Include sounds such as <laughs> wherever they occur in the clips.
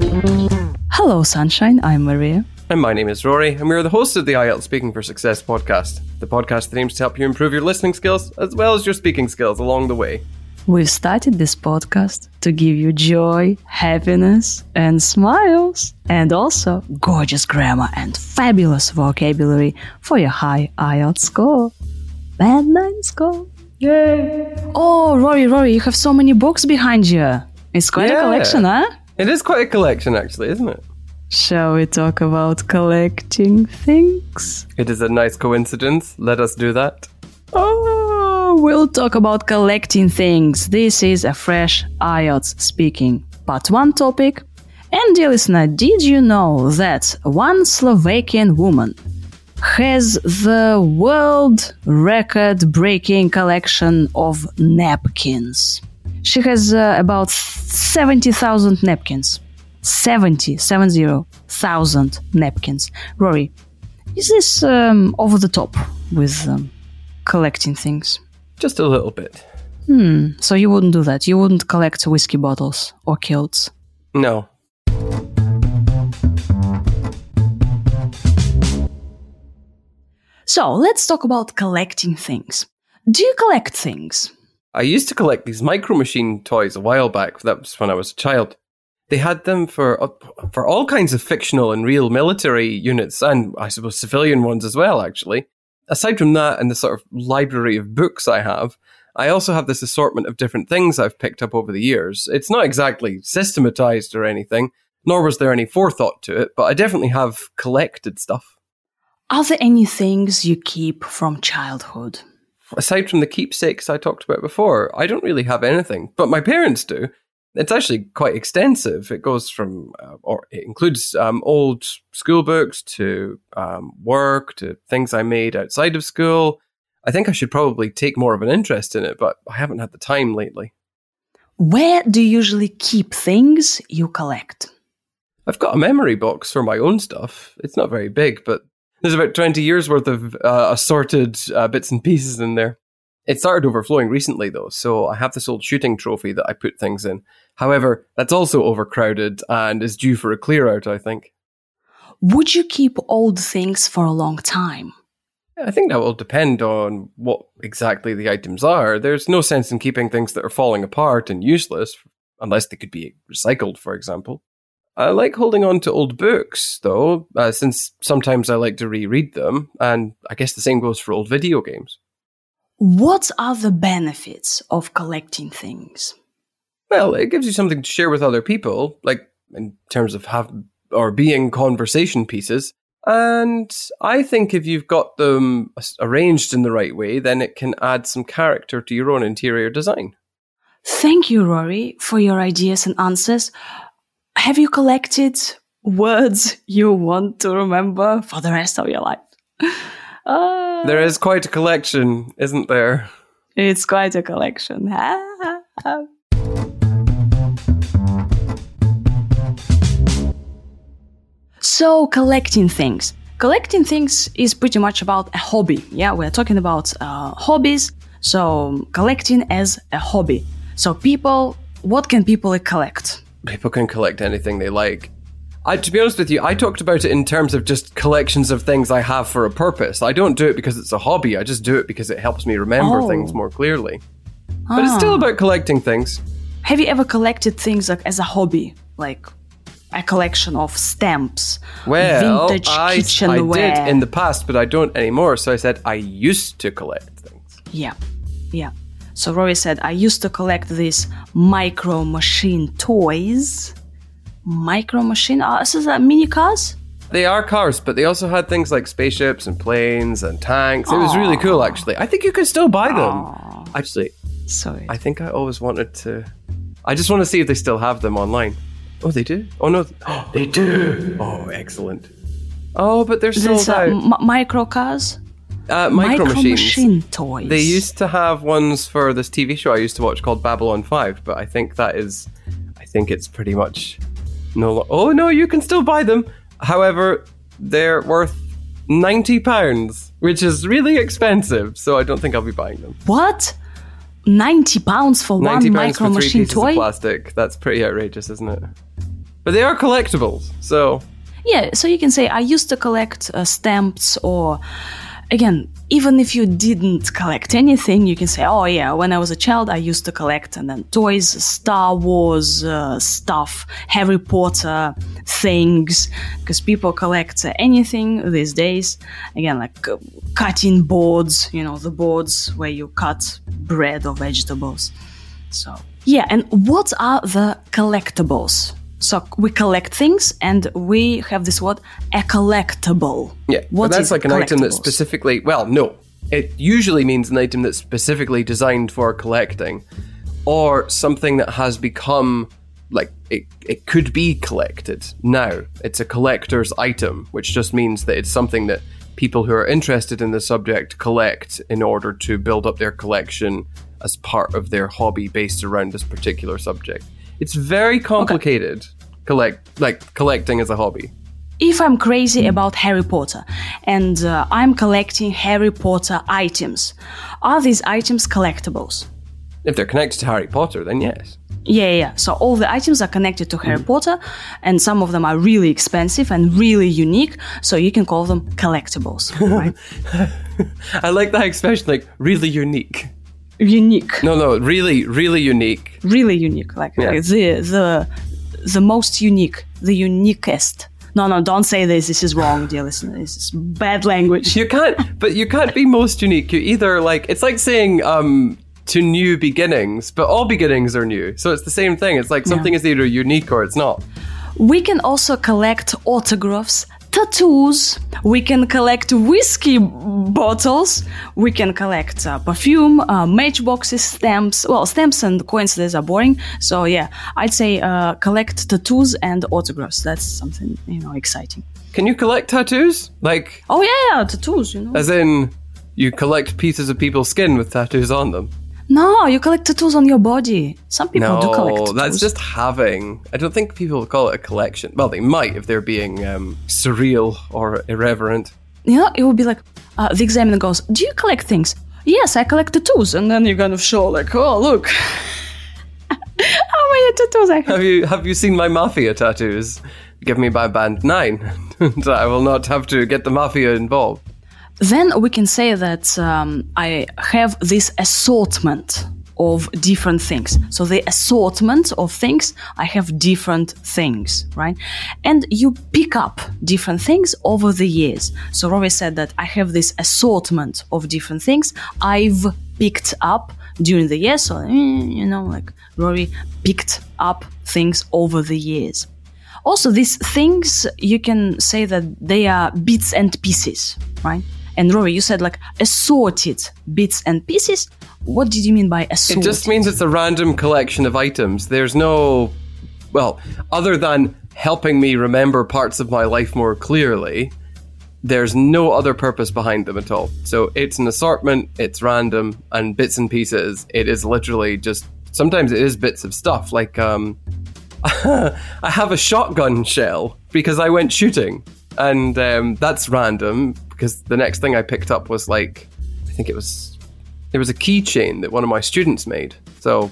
Hello, Sunshine. I'm Maria. And my name is Rory, and we're the hosts of the IELTS Speaking for Success podcast, the podcast that aims to help you improve your listening skills as well as your speaking skills along the way. We've started this podcast to give you joy, happiness, and smiles, and also gorgeous grammar and fabulous vocabulary for your high IELTS score. Band nine score. Yay! Oh, Rory, Rory, you have so many books behind you. It's quite Yeah. a collection, huh? It is quite a collection, actually, isn't it? Shall we talk about collecting things? It is a nice coincidence. Let us do that. Oh, we'll talk about collecting things. This is a fresh IELTS speaking part one topic. And dear listener, did you know that one Slovakian woman has the world record breaking collection of napkins? She has uh, about 70,000 napkins. 70, 70,000 napkins. Rory, is this um, over the top with um, collecting things? Just a little bit. Hmm, so you wouldn't do that. You wouldn't collect whiskey bottles or kilts. No. So let's talk about collecting things. Do you collect things? I used to collect these micro machine toys a while back. That was when I was a child. They had them for uh, for all kinds of fictional and real military units, and I suppose civilian ones as well. Actually, aside from that, and the sort of library of books I have, I also have this assortment of different things I've picked up over the years. It's not exactly systematized or anything, nor was there any forethought to it, but I definitely have collected stuff. Are there any things you keep from childhood? Aside from the keepsakes I talked about before, I don't really have anything, but my parents do. It's actually quite extensive. It goes from, uh, or it includes um, old school books to um, work to things I made outside of school. I think I should probably take more of an interest in it, but I haven't had the time lately. Where do you usually keep things you collect? I've got a memory box for my own stuff. It's not very big, but there's about 20 years worth of uh, assorted uh, bits and pieces in there. It started overflowing recently, though, so I have this old shooting trophy that I put things in. However, that's also overcrowded and is due for a clear out, I think. Would you keep old things for a long time? I think that will depend on what exactly the items are. There's no sense in keeping things that are falling apart and useless, unless they could be recycled, for example. I like holding on to old books, though, uh, since sometimes I like to reread them, and I guess the same goes for old video games. What are the benefits of collecting things? Well, it gives you something to share with other people, like in terms of have or being conversation pieces. And I think if you've got them arranged in the right way, then it can add some character to your own interior design. Thank you, Rory, for your ideas and answers. Have you collected words you want to remember for the rest of your life? <laughs> Uh, There is quite a collection, isn't there? it's quite a collection. <laughs> so, collecting things. Collecting things is pretty much about a hobby. Yeah, we're talking about uh, hobbies. So, collecting as a hobby. So, people, what can people collect? People can collect anything they like. I, to be honest with you, I talked about it in terms of just collections of things I have for a purpose. I don't do it because it's a hobby. I just do it because it helps me remember Oh. things more clearly. But it's still ah. about collecting things. Have you ever collected things like as a hobby, like a collection of stamps, Well, vintage I, kitchenware? I did in the past, but I don't anymore. So I said I used to collect things. yeah, yeah. So Rory said, I used to collect these micro machine toys. Micro machine? Uh, this is uh, mini cars? They are cars, but they also had things like spaceships and planes and tanks. It was really cool, actually. I think you can still buy them. Actually, Sorry. I think I always wanted to. I just want to see if they still have them online. Oh, they do. Oh no, <gasps> they do. Oh, excellent. Oh, but they're sold These uh, out. m- micro cars, Uh, micro, machines. machine toys. They used to have ones for this TV show I used to watch called Babylon 5, but I think that is, I think it's pretty much no. Lo- oh no, you can still buy them. However, they're worth ninety pounds, which is really expensive. So I don't think I'll be buying them. what? Ninety pounds for Ninety one pounds micro for three machine pieces toy? of plastic. That's pretty outrageous, isn't it? But they are collectibles, so Yeah, so you can say I used to collect uh, stamps, or again, even if you didn't collect anything, you can say, oh yeah, when I was a child, I used to collect and then toys, Star Wars uh, stuff, Harry Potter things, because people collect uh, anything these days. Again, like uh, cutting boards, you know, the boards where you cut bread or vegetables. So, yeah, and what are the collectibles? So we collect things and we have this word, a collectible. Yeah, What but that's like an item that's specifically. Well, no, it usually means an item that's specifically designed for collecting, or something that has become like it. It could be collected now. It's a collector's item, which just means that it's something that people who are interested in the subject collect in order to build up their collection as part of their hobby based around this particular subject. It's very complicated. Collect like collecting as a hobby. If I'm crazy about Harry Potter and uh, I'm collecting Harry Potter items, are these items collectibles? If they're connected to Harry Potter, then yes. Yeah, yeah, yeah. So all the items are connected to Harry Potter, and some of them are really expensive and really unique. So you can call them collectibles, right? <laughs> I like that expression, like really unique. Unique, No, no, really, really unique. really unique, like, Yeah. like the the the most unique, the uniquest. No, no, don't say this. This is wrong, dear listener. This is bad language. You can't, but you can't be most unique. You either like it's like saying um to new beginnings, but all beginnings are new. So it's the same thing. It's like something is either unique or it's not. We can also collect autographs, tattoos. We can collect whiskey bottles. We can collect uh, perfume, uh, matchboxes, stamps. Well, stamps and coins, these are boring. So yeah, I'd say uh, collect tattoos and autographs. That's something you know exciting. Can you collect tattoos? Like, Oh yeah, yeah tattoos. You know. as in, you collect pieces of people's skin with tattoos on them? No, you collect tattoos on your body. Some people do collect. No, Tattoos. that's just having. I don't think people call it a collection. Well, they might if they're being um, surreal or irreverent. you know, it would be like uh, the examiner goes, "Do you collect things?" Yes, I collect tattoos, and then you're gonna show like, "Oh, look, <laughs> how many tattoos I have." Have you have you seen my mafia tattoos? Give me my band nine, <laughs> and I will not have to get the mafia involved. Then we can say that um, I have this assortment of different things. So the assortment of things, I have different things, right? And you pick up different things over the years. So Rory said that I have this assortment of different things I've picked up during the years. So, eh, you know, like Rory picked up things over the years. Also, these things, you can say that they are bits and pieces, right? And Rory, you said like assorted bits and pieces. What did you mean by assorted? It just means it's a random collection of items. There's no, well, other than helping me remember parts of my life more clearly. There's no other purpose behind them at all. So it's an assortment, it's random, and bits and pieces. It is literally just sometimes it is bits of stuff. Like um, <laughs> I have a shotgun shell because I went shooting, and um, that's random because the next thing I picked up was like I think it was there was a keychain that one of my students made. So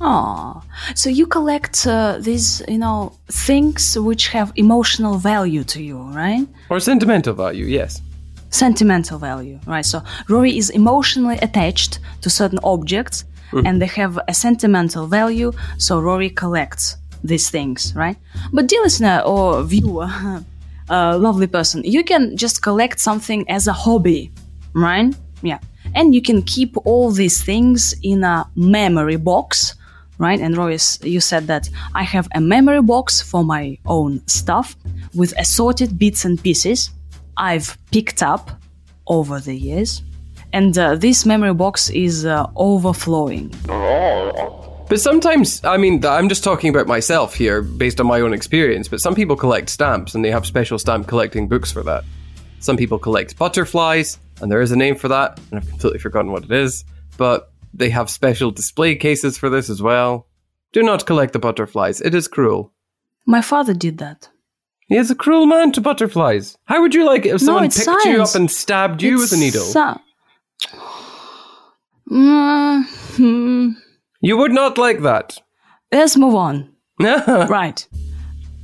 Aw. So you collect uh, these, you know, things which have emotional value to you, right? or sentimental value, yes. Sentimental value, right? So Rory is emotionally attached to certain objects and they have a sentimental value, so Rory collects these things, right? But dear listener or viewer, <laughs> uh, lovely person, you can just collect something as a hobby, right? Yeah. And you can keep all these things in a memory box, right? And Rory, you said that I have a memory box for my own stuff with assorted bits and pieces I've picked up over the years. And uh, this memory box is uh, overflowing. But sometimes, I mean, I'm just talking about myself here based on my own experience, but some people collect stamps and they have special stamp collecting books for that. Some people collect butterflies, and there is a name for that, and I've completely forgotten what it is, but they have special display cases for this as well. Do not collect the butterflies, it is cruel. My father did that. He is a cruel man to butterflies. How would you like it if No, someone it's picked you up and stabbed you with a needle? It's, <sighs> uh, mm, hmm. You would not like that. Let's move on. <laughs> Right.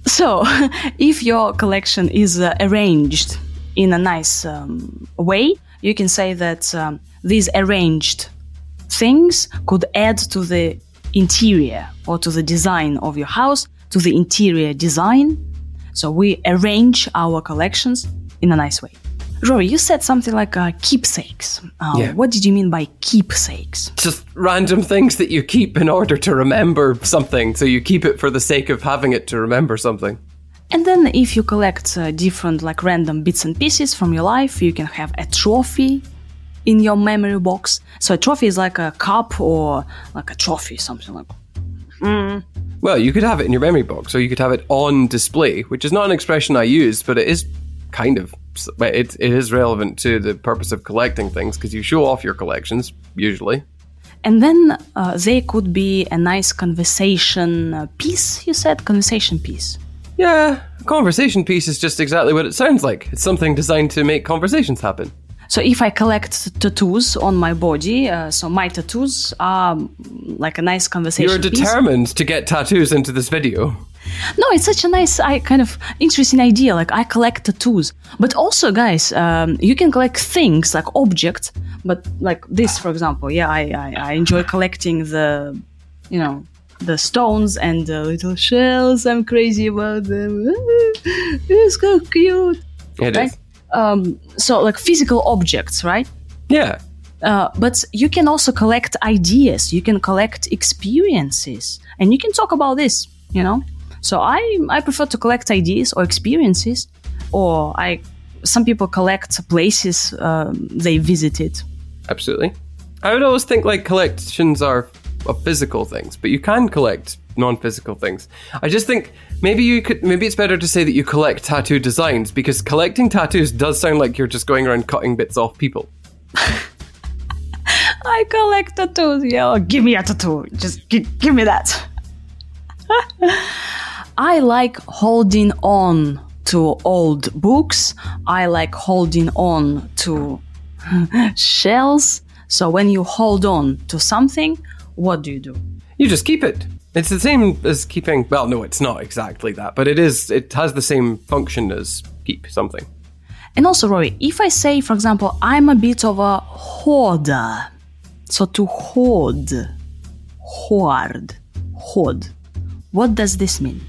So, <laughs> if your collection is uh, arranged in a nice um, way, you can say that um, these arranged things could add to the interior or to the design of your house, to the interior design. So, we arrange our collections in a nice way. Rory, you said something like uh, keepsakes. Uh, Yeah. What did you mean by keepsakes? just random things that you keep in order to remember something. So you keep it for the sake of having it to remember something. And then, if you collect uh, different, like random bits and pieces from your life, you can have a trophy in your memory box. So, a trophy is like a cup or like a trophy, something like Well, you could have it in your memory box, or you could have it on display, which is not an expression I use, but it is kind of but it, it is relevant to the purpose of collecting things because you show off your collections usually. And then uh, they could be a nice conversation uh, piece, you said? Conversation piece. Yeah, a conversation piece is just exactly what it sounds like. It's something designed to make conversations happen. So, if I collect tattoos on my body, uh, so my tattoos are mm, like a nice conversation You're piece. determined to get tattoos into this video. No, it's such a nice, I kind of interesting idea. Like I collect tattoos, but also, guys, um, you can collect things like objects. But like this, for example, yeah, I, I I enjoy collecting the, you know, the stones and the little shells. I'm crazy about them. <laughs> it's so cute. It is. Right? Um, so like physical objects, right? Yeah. Uh, but you can also collect ideas. You can collect experiences, and you can talk about this. You know, so I I prefer to collect ideas or experiences, or I some people collect places um, they visited. Absolutely. I would always think like collections are of physical things, but you can collect non-physical things. I just think maybe you could maybe it's better to say that you collect tattoo designs because collecting tattoos does sound like you're just going around cutting bits off people. <laughs> I collect tattoos. Yeah, give me a tattoo. Just gi- give me that. <laughs> I like holding on to old books. I like holding on to <laughs> shells. So when you hold on to something, what do you do? You just keep it. It's the same as keeping well, no, it's not exactly that, but it is it has the same function as keep something. And also, Rory, if I say, for example, I'm a bit of a hoarder, so to hoard, hoard, hoard, what does this mean?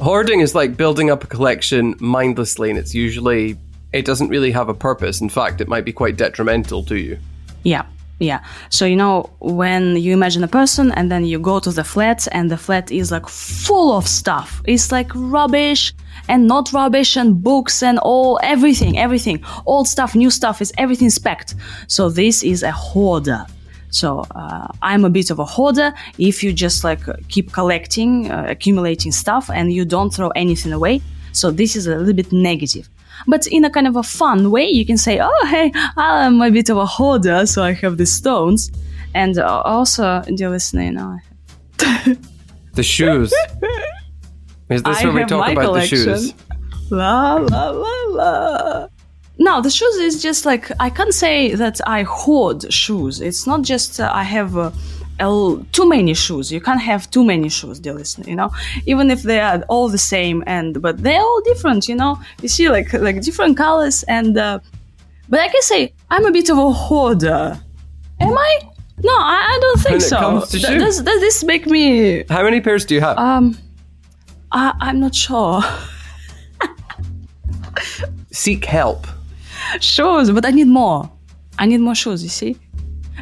Hoarding is like building up a collection mindlessly and it's usually it doesn't really have a purpose. In fact, it might be quite detrimental to you. Yeah, yeah. So, you know, when you imagine a person and then you go to the flat and the flat is like full of stuff, it's like rubbish and not rubbish and books and all, everything, everything, old stuff, new stuff is everything specked. So, this is a hoarder. So, uh, I'm a bit of a hoarder. If you just like keep collecting, uh, accumulating stuff and you don't throw anything away. So, this is a little bit negative. But in a kind of a fun way, you can say, "Oh, hey, I'm a bit of a hoarder, so I have these stones." And uh, also, dear listener, know, The shoes. <laughs> Is this I where we talk about collection. the shoes? la la la la. No, the shoes is just like I can't say that I hoard shoes. It's not just uh, I have uh, l- too many shoes. You can't have too many shoes, dear listener. You know, even if they are all the same, and but they're all different. You know, you see like like different colors, and uh, but I can say I'm a bit of a hoarder. Am I? No, I, I don't think When it so. comes to Th- shoes. does, does this make me? How many pairs do you have? Um, I, I'm not sure. Seek help. Shoes, but I need more. I need more shoes, you see?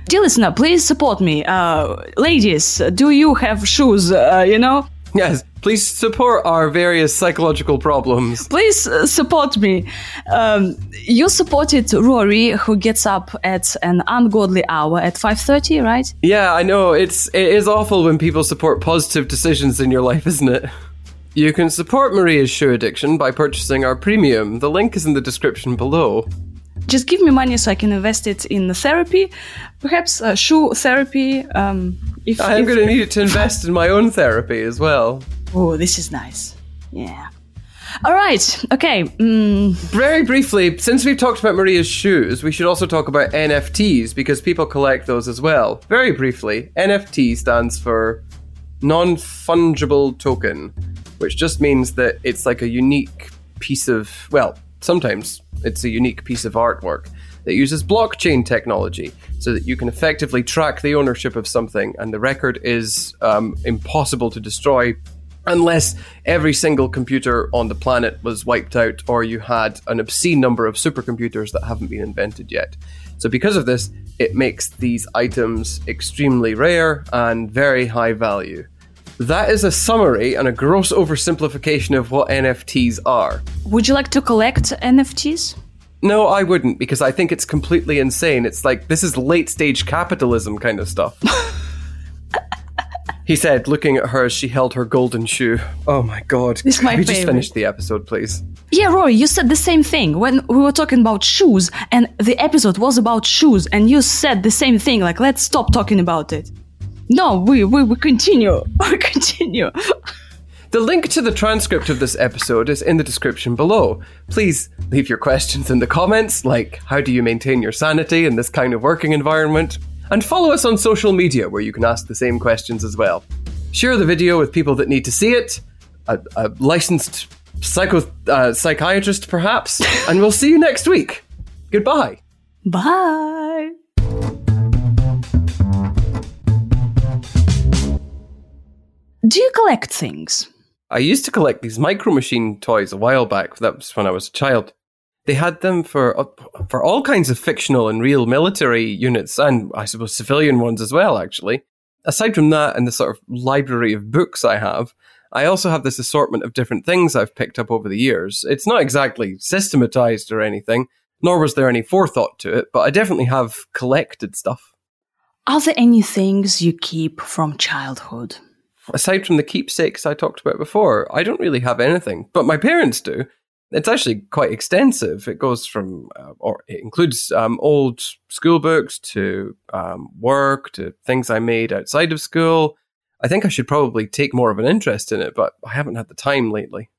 Dear listener, please support me. Uh, ladies, do you have shoes? Uh, you know? Yes, please support our various psychological problems. Please uh, support me. Um, you supported Rory, who gets up at an ungodly hour at 5.30, right? Yeah, I know. It's it is awful when people support positive decisions in your life, isn't it? You can support Maria's shoe addiction by purchasing our premium. The link is in the description below. Just give me money so I can invest it in the therapy, perhaps uh, shoe therapy. Um, if, I'm if- going to need it to invest in my own therapy as well. Oh, this is nice. Yeah. All right. Okay. Mm, Very briefly, since we've talked about Maria's shoes, we should also talk about NFTs because people collect those as well. Very briefly, NFT stands for non fungible token, which just means that it's like a unique piece of, well, sometimes it's a unique piece of artwork that uses blockchain technology so that you can effectively track the ownership of something and the record is um, impossible to destroy unless every single computer on the planet was wiped out or you had an obscene number of supercomputers that haven't been invented yet. So, because of this, it makes these items extremely rare and very high value. That is a summary and a gross oversimplification of what NFTs are. would you like to collect NFTs? No, I wouldn't because I think it's completely insane. It's like this is late stage capitalism kind of stuff. <laughs> he said, looking at her as she held her golden shoe. Oh my god. This is my Can we just finish the episode, please? Yeah, Rory, you said the same thing when we were talking about shoes, and the episode was about shoes, and you said the same thing. Like, let's stop talking about it. No, we we, we continue. <laughs> We continue. The link to the transcript of this episode is in the description below. Please leave your questions in the comments, like how do you maintain your sanity in this kind of working environment? And follow us on social media where you can ask the same questions as well. Share the video with people that need to see it, a, a licensed psycho uh, psychiatrist perhaps, and we'll see you next week. Goodbye. Bye. Do you collect things? I used to collect these micro machine toys a while back. That was when I was a child. They had them for uh, for all kinds of fictional and real military units, and I suppose civilian ones as well. Actually, aside from that, and the sort of library of books I have, I also have this assortment of different things I've picked up over the years. It's not exactly systematized or anything, nor was there any forethought to it, but I definitely have collected stuff. Are there any things you keep from childhood? Aside from the keepsakes I talked about before, I don't really have anything, but my parents do. It's actually quite extensive. It goes from, uh, or it includes um, old school books to um, work to things I made outside of school. I think I should probably take more of an interest in it, but I haven't had the time lately.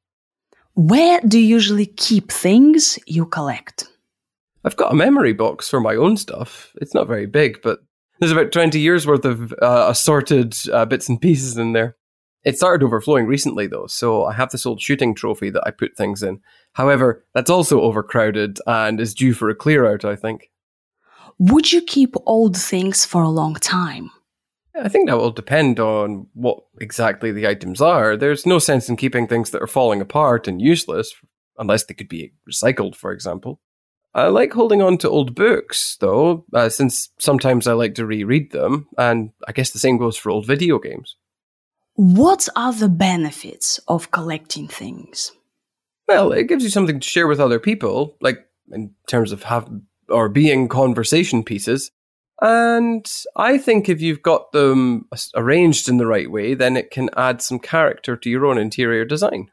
Where do you usually keep things you collect? I've got a memory box for my own stuff. It's not very big, but there's about 20 years worth of uh, assorted uh, bits and pieces in there. It started overflowing recently, though, so I have this old shooting trophy that I put things in. However, that's also overcrowded and is due for a clear out, I think. Would you keep old things for a long time? I think that will depend on what exactly the items are. There's no sense in keeping things that are falling apart and useless, unless they could be recycled, for example. I like holding on to old books, though, uh, since sometimes I like to reread them, and I guess the same goes for old video games. What are the benefits of collecting things? Well, it gives you something to share with other people, like in terms of have or being conversation pieces. And I think if you've got them arranged in the right way, then it can add some character to your own interior design.